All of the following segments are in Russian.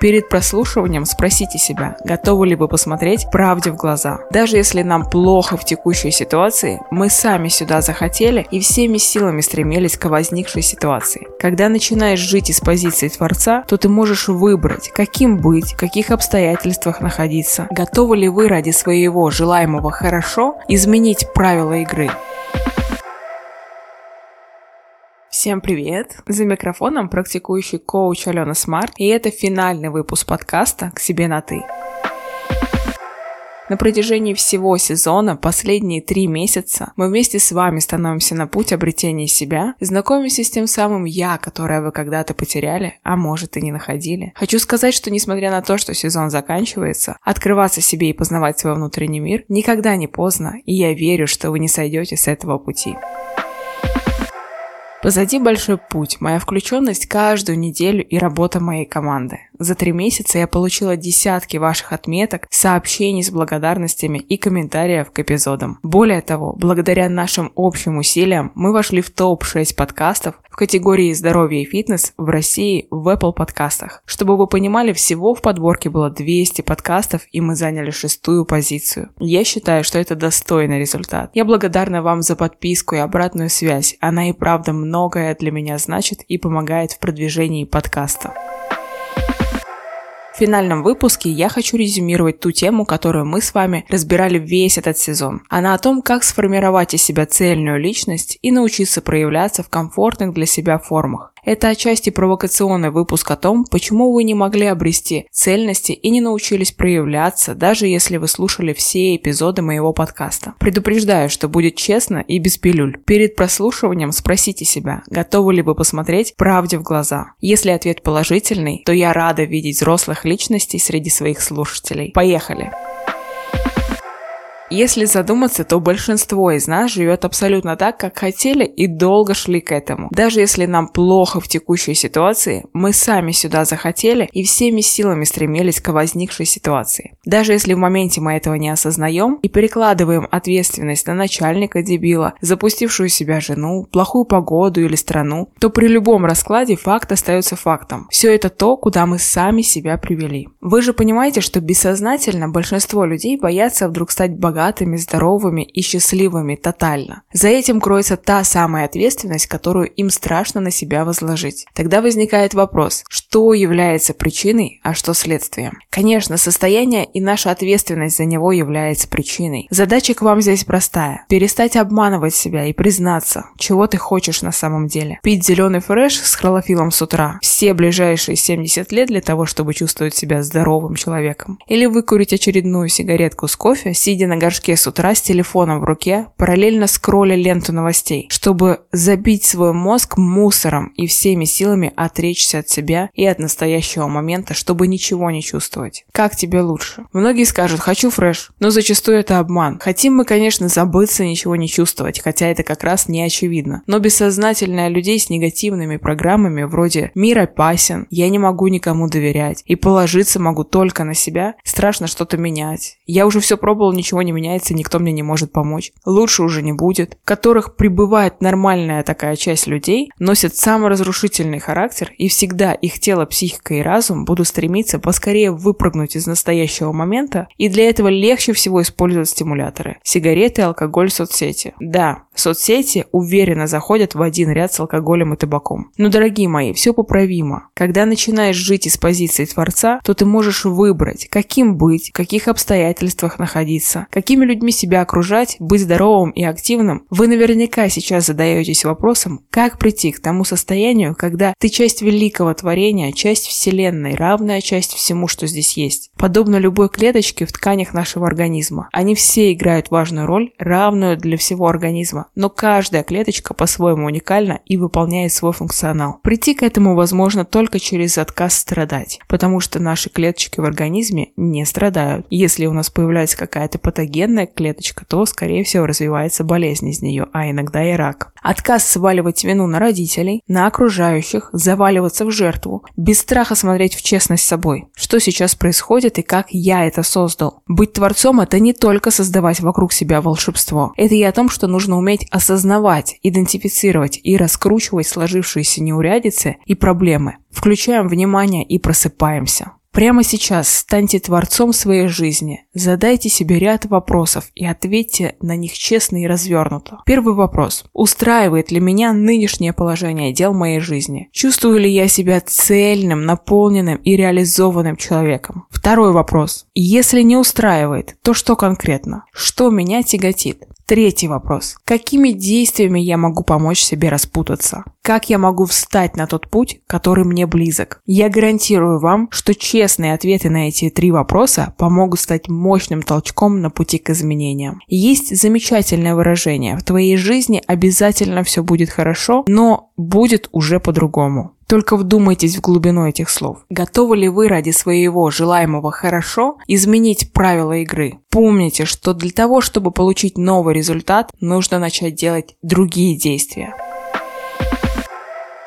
Перед прослушиванием спросите себя, готовы ли вы посмотреть правде в глаза. Даже если нам плохо в текущей ситуации, мы сами сюда захотели и всеми силами стремились к возникшей ситуации. Когда начинаешь жить из позиции Творца, то ты можешь выбрать, каким быть, в каких обстоятельствах находиться. Готовы ли вы ради своего желаемого хорошо изменить правила игры? Всем привет! За микрофоном практикующий коуч Алена Смарт, и это финальный выпуск подкаста «К себе на ты». На протяжении всего сезона, последние три месяца, мы вместе с вами становимся на путь обретения себя, знакомимся с тем самым «я», которое вы когда-то потеряли, а может и не находили. Хочу сказать, что несмотря на то, что сезон заканчивается, открываться себе и познавать свой внутренний мир никогда не поздно, и я верю, что вы не сойдете с этого пути. Позади большой путь, моя включенность каждую неделю и работа моей команды. За три месяца я получила десятки ваших отметок, сообщений с благодарностями и комментариев к эпизодам. Более того, благодаря нашим общим усилиям мы вошли в топ-6 подкастов в категории «Здоровье и фитнес» в России в Apple подкастах. Чтобы вы понимали, всего в подборке было 200 подкастов, и мы заняли шестую позицию. Я считаю, что это достойный результат. Я благодарна вам за подписку и обратную связь. Она и правда многое для меня значит и помогает в продвижении подкаста. В финальном выпуске я хочу резюмировать ту тему, которую мы с вами разбирали весь этот сезон. Она о том, как сформировать из себя цельную личность и научиться проявляться в комфортных для себя формах. Это отчасти провокационный выпуск о том, почему вы не могли обрести цельности и не научились проявляться, даже если вы слушали все эпизоды моего подкаста. Предупреждаю, что будет честно и без пилюль. Перед прослушиванием спросите себя, готовы ли вы посмотреть правде в глаза. Если ответ положительный, то я рада видеть взрослых личностей среди своих слушателей. Поехали! Если задуматься, то большинство из нас живет абсолютно так, как хотели и долго шли к этому. Даже если нам плохо в текущей ситуации, мы сами сюда захотели и всеми силами стремились к возникшей ситуации. Даже если в моменте мы этого не осознаем и перекладываем ответственность на начальника дебила, запустившую себя жену, плохую погоду или страну, то при любом раскладе факт остается фактом. Все это то, куда мы сами себя привели. Вы же понимаете, что бессознательно большинство людей боятся вдруг стать богатыми богатыми, здоровыми и счастливыми тотально. За этим кроется та самая ответственность, которую им страшно на себя возложить. Тогда возникает вопрос, что является причиной, а что следствием? Конечно, состояние и наша ответственность за него является причиной. Задача к вам здесь простая. Перестать обманывать себя и признаться, чего ты хочешь на самом деле. Пить зеленый фреш с хлорофилом с утра все ближайшие 70 лет для того, чтобы чувствовать себя здоровым человеком. Или выкурить очередную сигаретку с кофе, сидя на горшке с утра с телефоном в руке, параллельно скролля ленту новостей, чтобы забить свой мозг мусором и всеми силами отречься от себя и от настоящего момента, чтобы ничего не чувствовать. Как тебе лучше? Многие скажут «хочу фреш», но зачастую это обман. Хотим мы, конечно, забыться, ничего не чувствовать, хотя это как раз не очевидно. Но бессознательное людей с негативными программами вроде «мир опасен», «я не могу никому доверять» и «положиться могу только на себя», страшно что-то менять. Я уже все пробовал, ничего не меняется, никто мне не может помочь. Лучше уже не будет. Которых пребывает нормальная такая часть людей, носят саморазрушительный характер, и всегда их тело, психика и разум будут стремиться поскорее выпрыгнуть из настоящего момента, и для этого легче всего использовать стимуляторы. Сигареты, алкоголь, соцсети. Да, соцсети уверенно заходят в один ряд с алкоголем и табаком. Но, дорогие мои, все поправимо. Когда начинаешь жить из позиции Творца, то ты можешь выбрать, каким быть, в каких обстоятельствах находиться, как какими людьми себя окружать, быть здоровым и активным, вы наверняка сейчас задаетесь вопросом, как прийти к тому состоянию, когда ты часть великого творения, часть Вселенной, равная часть всему, что здесь есть. Подобно любой клеточке в тканях нашего организма. Они все играют важную роль, равную для всего организма, но каждая клеточка по-своему уникальна и выполняет свой функционал. Прийти к этому возможно только через отказ страдать, потому что наши клеточки в организме не страдают. Если у нас появляется какая-то патогенная клеточка, то, скорее всего, развивается болезнь из нее, а иногда и рак. Отказ сваливать вину на родителей, на окружающих, заваливаться в жертву, без страха смотреть в честность с собой. Что сейчас происходит и как я это создал. Быть творцом – это не только создавать вокруг себя волшебство. Это и о том, что нужно уметь осознавать, идентифицировать и раскручивать сложившиеся неурядицы и проблемы. Включаем внимание и просыпаемся. Прямо сейчас станьте творцом своей жизни, задайте себе ряд вопросов и ответьте на них честно и развернуто. Первый вопрос. Устраивает ли меня нынешнее положение дел моей жизни? Чувствую ли я себя цельным, наполненным и реализованным человеком? Второй вопрос. Если не устраивает, то что конкретно? Что меня тяготит? Третий вопрос. Какими действиями я могу помочь себе распутаться? Как я могу встать на тот путь, который мне близок? Я гарантирую вам, что честные ответы на эти три вопроса помогут стать мощным толчком на пути к изменениям. Есть замечательное выражение. В твоей жизни обязательно все будет хорошо, но будет уже по-другому. Только вдумайтесь в глубину этих слов. Готовы ли вы ради своего желаемого хорошо изменить правила игры? Помните, что для того, чтобы получить новый результат, нужно начать делать другие действия.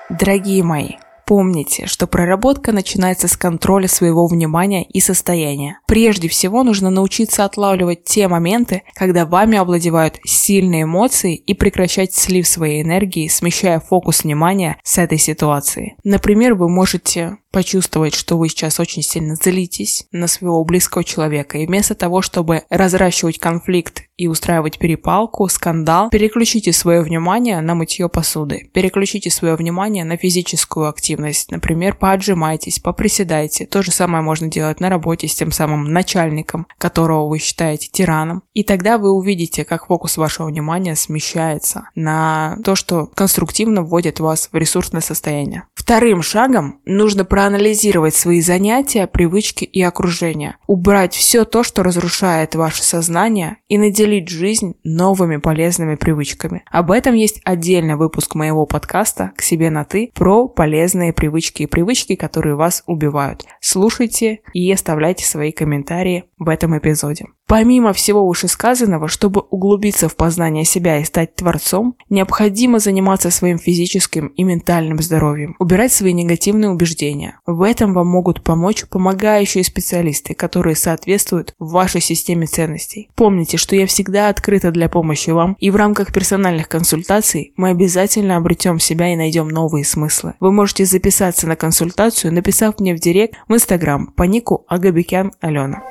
Дорогие мои, Помните, что проработка начинается с контроля своего внимания и состояния. Прежде всего нужно научиться отлавливать те моменты, когда вами овладевают сильные эмоции и прекращать слив своей энергии, смещая фокус внимания с этой ситуации. Например, вы можете почувствовать, что вы сейчас очень сильно злитесь на своего близкого человека, и вместо того, чтобы разращивать конфликт и устраивать перепалку, скандал, переключите свое внимание на мытье посуды, переключите свое внимание на физическую активность, например, поотжимайтесь, поприседайте. То же самое можно делать на работе с тем самым начальником, которого вы считаете тираном. И тогда вы увидите, как фокус вашего внимания смещается на то, что конструктивно вводит вас в ресурсное состояние. Вторым шагом нужно проанализировать свои занятия, привычки и окружение, убрать все то, что разрушает ваше сознание и наделить жизнь новыми полезными привычками. Об этом есть отдельный выпуск моего подкаста «К себе на ты» про полезные привычки и привычки, которые вас убивают. Слушайте и оставляйте свои комментарии в этом эпизоде. Помимо всего вышесказанного, чтобы углубиться в познание себя и стать творцом, необходимо заниматься своим физическим и ментальным здоровьем, убирать свои негативные убеждения. В этом вам могут помочь помогающие специалисты, которые соответствуют вашей системе ценностей. Помните, что я всегда открыта для помощи вам, и в рамках персональных консультаций мы обязательно обретем себя и найдем новые смыслы. Вы можете записаться на консультацию, написав мне в директ в инстаграм по нику Агабикян Алена.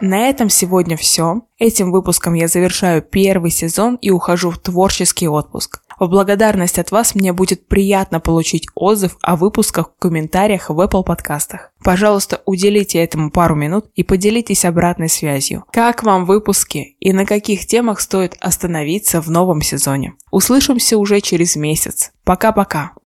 На этом сегодня все. Этим выпуском я завершаю первый сезон и ухожу в творческий отпуск. В благодарность от вас мне будет приятно получить отзыв о выпусках в комментариях в Apple подкастах. Пожалуйста, уделите этому пару минут и поделитесь обратной связью. Как вам выпуски и на каких темах стоит остановиться в новом сезоне? Услышимся уже через месяц. Пока-пока.